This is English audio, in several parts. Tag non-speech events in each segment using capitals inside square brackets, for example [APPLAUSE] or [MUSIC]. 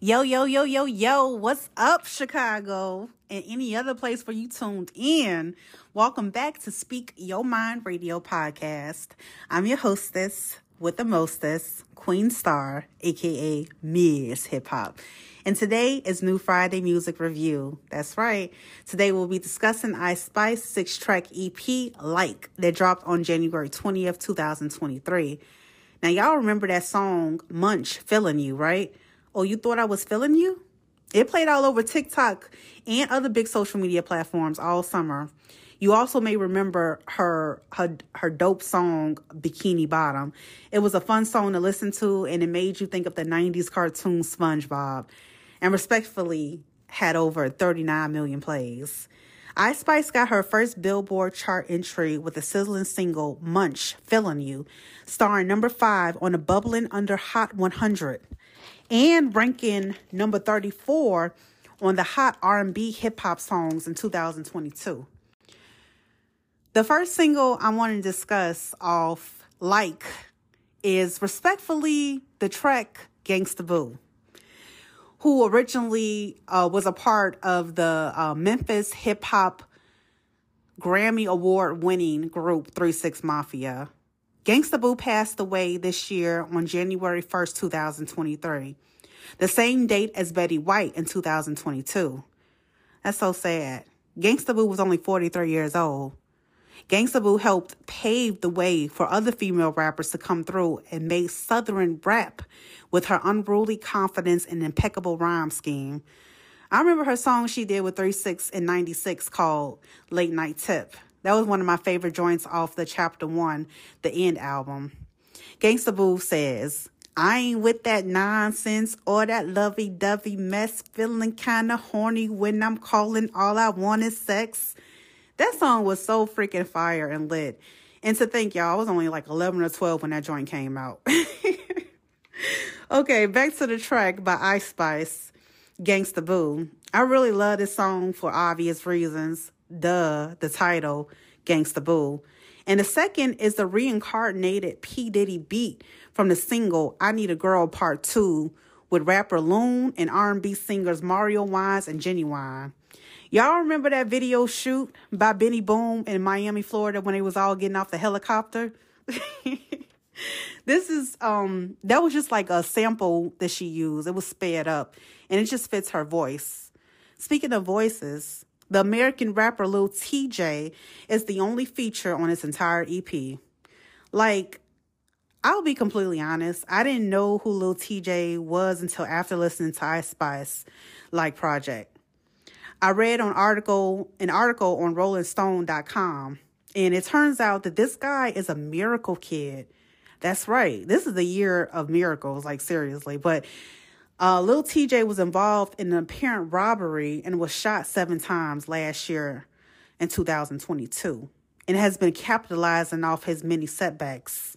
Yo, yo, yo, yo, yo, what's up, Chicago? And any other place where you tuned in. Welcome back to Speak Your Mind Radio Podcast. I'm your hostess with the mostest, Queen Star, aka Miss Hip Hop. And today is New Friday Music Review. That's right. Today we'll be discussing Ice Spice six track EP Like that dropped on January 20th, 2023. Now, y'all remember that song Munch Feeling You, right? Oh, you thought I was feeling you? It played all over TikTok and other big social media platforms all summer. You also may remember her her her dope song Bikini Bottom. It was a fun song to listen to and it made you think of the 90s cartoon SpongeBob. And respectfully had over 39 million plays. Ice Spice got her first Billboard chart entry with the sizzling single Munch Feeling You, starring number 5 on the bubbling under Hot 100 and ranking number 34 on the hot R&B hip hop songs in 2022. The first single I want to discuss off Like is respectfully the track Gangsta Boo, who originally uh, was a part of the uh, Memphis hip hop Grammy Award winning group 3 6 Mafia. Gangsta Boo passed away this year on January 1st, 2023, the same date as Betty White in 2022. That's so sad. Gangsta Boo was only 43 years old. Gangsta Boo helped pave the way for other female rappers to come through and made Southern rap with her unruly confidence and impeccable rhyme scheme. I remember her song she did with 36 and 96 called Late Night Tip. That was one of my favorite joints off the Chapter One, the End album. Gangsta Boo says, I ain't with that nonsense or that lovey dovey mess, feeling kinda horny when I'm calling all I want is sex. That song was so freaking fire and lit. And to think, y'all, I was only like 11 or 12 when that joint came out. [LAUGHS] okay, back to the track by Ice Spice, Gangsta Boo. I really love this song for obvious reasons duh, the title, Gangsta Boo. And the second is the reincarnated P. Diddy beat from the single I Need a Girl Part 2 with rapper Loon and R&B singers Mario Winans and Ginuwine. Y'all remember that video shoot by Benny Boom in Miami, Florida when they was all getting off the helicopter? [LAUGHS] this is um that was just like a sample that she used. It was sped up and it just fits her voice. Speaking of voices, the American rapper Lil TJ is the only feature on his entire EP. Like, I'll be completely honest, I didn't know who Lil TJ was until after listening to Ice Spice like project. I read an article an article on rollingstone.com and it turns out that this guy is a miracle kid. That's right. This is the year of miracles, like seriously. But uh, TJ was involved in an apparent robbery and was shot seven times last year in 2022 and has been capitalizing off his many setbacks.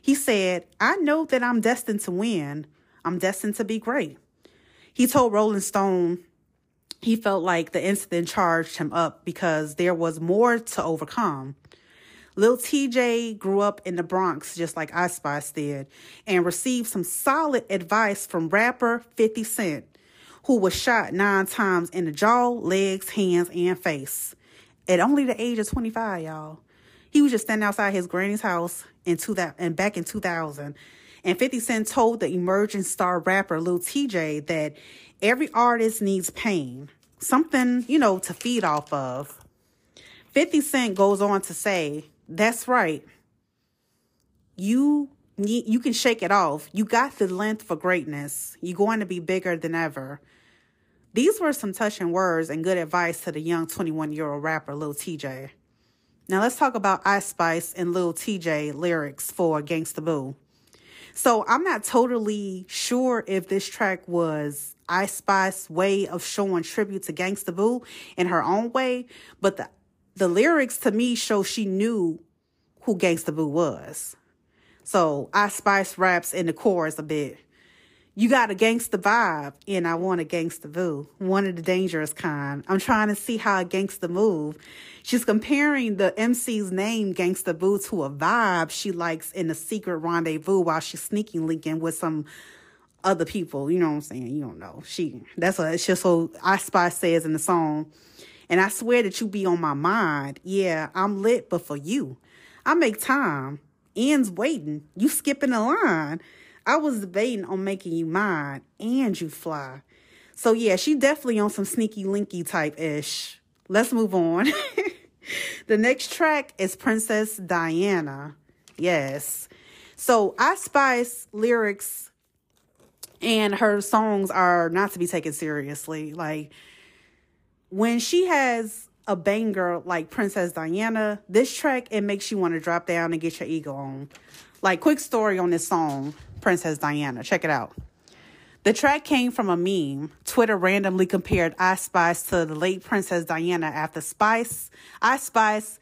He said, I know that I'm destined to win. I'm destined to be great. He told Rolling Stone he felt like the incident charged him up because there was more to overcome. Lil TJ grew up in the Bronx just like Ice Spice did and received some solid advice from rapper 50 Cent, who was shot nine times in the jaw, legs, hands, and face. at only the age of 25, y'all. He was just standing outside his granny's house in two that and back in 2000. And 50 Cent told the emerging star rapper Lil TJ that every artist needs pain, something, you know, to feed off of. 50 Cent goes on to say, That's right. You you can shake it off. You got the length for greatness. You're going to be bigger than ever. These were some touching words and good advice to the young 21 year old rapper Lil TJ. Now let's talk about Ice Spice and Lil TJ lyrics for Gangsta Boo. So I'm not totally sure if this track was Ice Spice's way of showing tribute to Gangsta Boo in her own way, but the the lyrics to me show she knew who Gangsta Boo was. So Ice Spice raps in the chorus a bit. You got a gangsta vibe, and I want a gangsta boo, one of the dangerous kind. I'm trying to see how a gangsta move. She's comparing the MC's name, Gangsta Boo, to a vibe she likes in a secret rendezvous while she's sneaking linking with some other people. You know what I'm saying? You don't know. She that's what it's just so Ice Spice says in the song. And I swear that you be on my mind. Yeah, I'm lit, but for you. I make time. Ends waiting. You skipping the line. I was debating on making you mine and you fly. So yeah, she definitely on some sneaky linky type ish. Let's move on. [LAUGHS] the next track is Princess Diana. Yes. So Ice Spice lyrics and her songs are not to be taken seriously. Like when she has a banger like Princess Diana, this track it makes you want to drop down and get your ego on. Like quick story on this song. Princess Diana. Check it out. The track came from a meme. Twitter randomly compared Ice Spice to the late Princess Diana after Spice, Ice Spice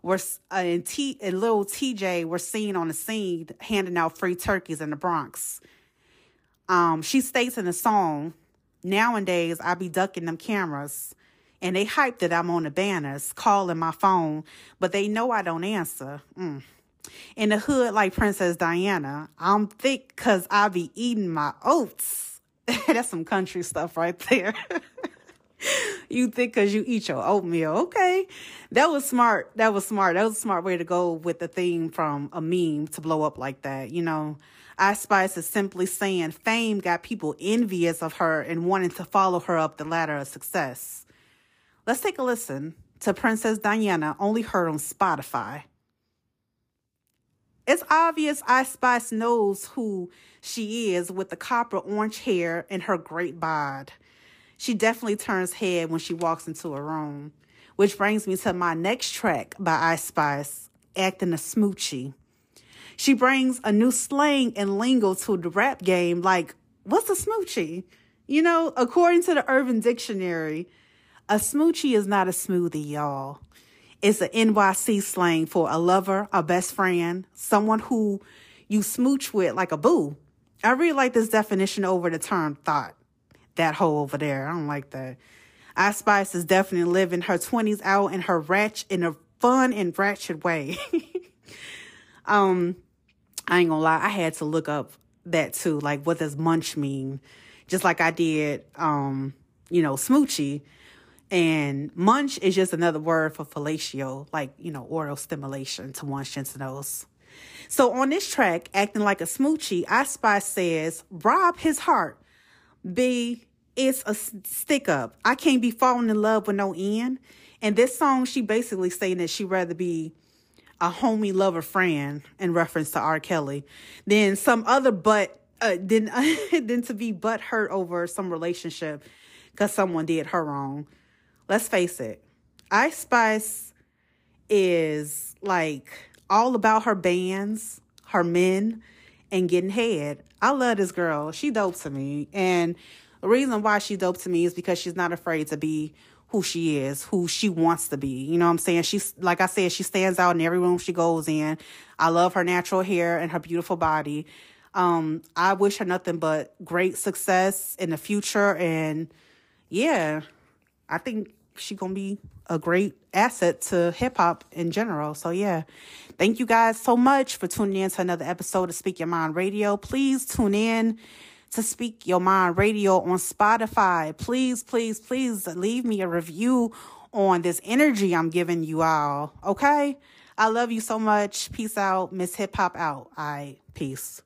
were uh, and T and little TJ were seen on the scene handing out free turkeys in the Bronx. Um, she states in the song, "Nowadays I be ducking them cameras." And they hype that I'm on the banners, calling my phone, but they know I don't answer. Mm in the hood like Princess Diana. I'm thick because I be eating my oats. [LAUGHS] That's some country stuff right there. [LAUGHS] you think because you eat your oatmeal. Okay. That was smart. That was smart. That was a smart way to go with the theme from a meme to blow up like that. You know, Ice Spice is simply saying fame got people envious of her and wanting to follow her up the ladder of success. Let's take a listen to Princess Diana, only heard on Spotify. It's obvious Ice Spice knows who she is with the copper orange hair and her great bod. She definitely turns head when she walks into a room. Which brings me to my next track by Ice Spice, Acting a Smoochie. She brings a new slang and lingo to the rap game like, what's a smoochie? You know, according to the Urban Dictionary, a smoochie is not a smoothie, y'all. It's an NYC slang for a lover, a best friend, someone who you smooch with like a boo. I really like this definition over the term thought. That hole over there. I don't like that. Ice Spice is definitely living her 20s out in her ratchet, in a fun and ratchet way. [LAUGHS] um, I ain't gonna lie, I had to look up that too. Like, what does munch mean? Just like I did, um, you know, smoochie. And munch is just another word for fellatio, like, you know, oral stimulation to one's genitals. So on this track, acting like a smoochie, Ice Spice says, rob his heart. B, it's a stick up. I can't be falling in love with no end. And this song, she basically saying that she'd rather be a homie lover friend in reference to R. Kelly than some other but uh, than, [LAUGHS] than to be butt hurt over some relationship because someone did her wrong let's face it, Ice Spice is like all about her bands, her men, and getting head. I love this girl. She dope to me. And the reason why she dope to me is because she's not afraid to be who she is, who she wants to be. You know what I'm saying? She's like I said, she stands out in every room she goes in. I love her natural hair and her beautiful body. Um, I wish her nothing but great success in the future and yeah, I think she gonna be a great asset to hip hop in general. So yeah, thank you guys so much for tuning in to another episode of Speak Your Mind Radio. Please tune in to Speak Your Mind Radio on Spotify. Please, please, please leave me a review on this energy I'm giving you all. Okay? I love you so much. Peace out. Miss Hip Hop out. All right. Peace.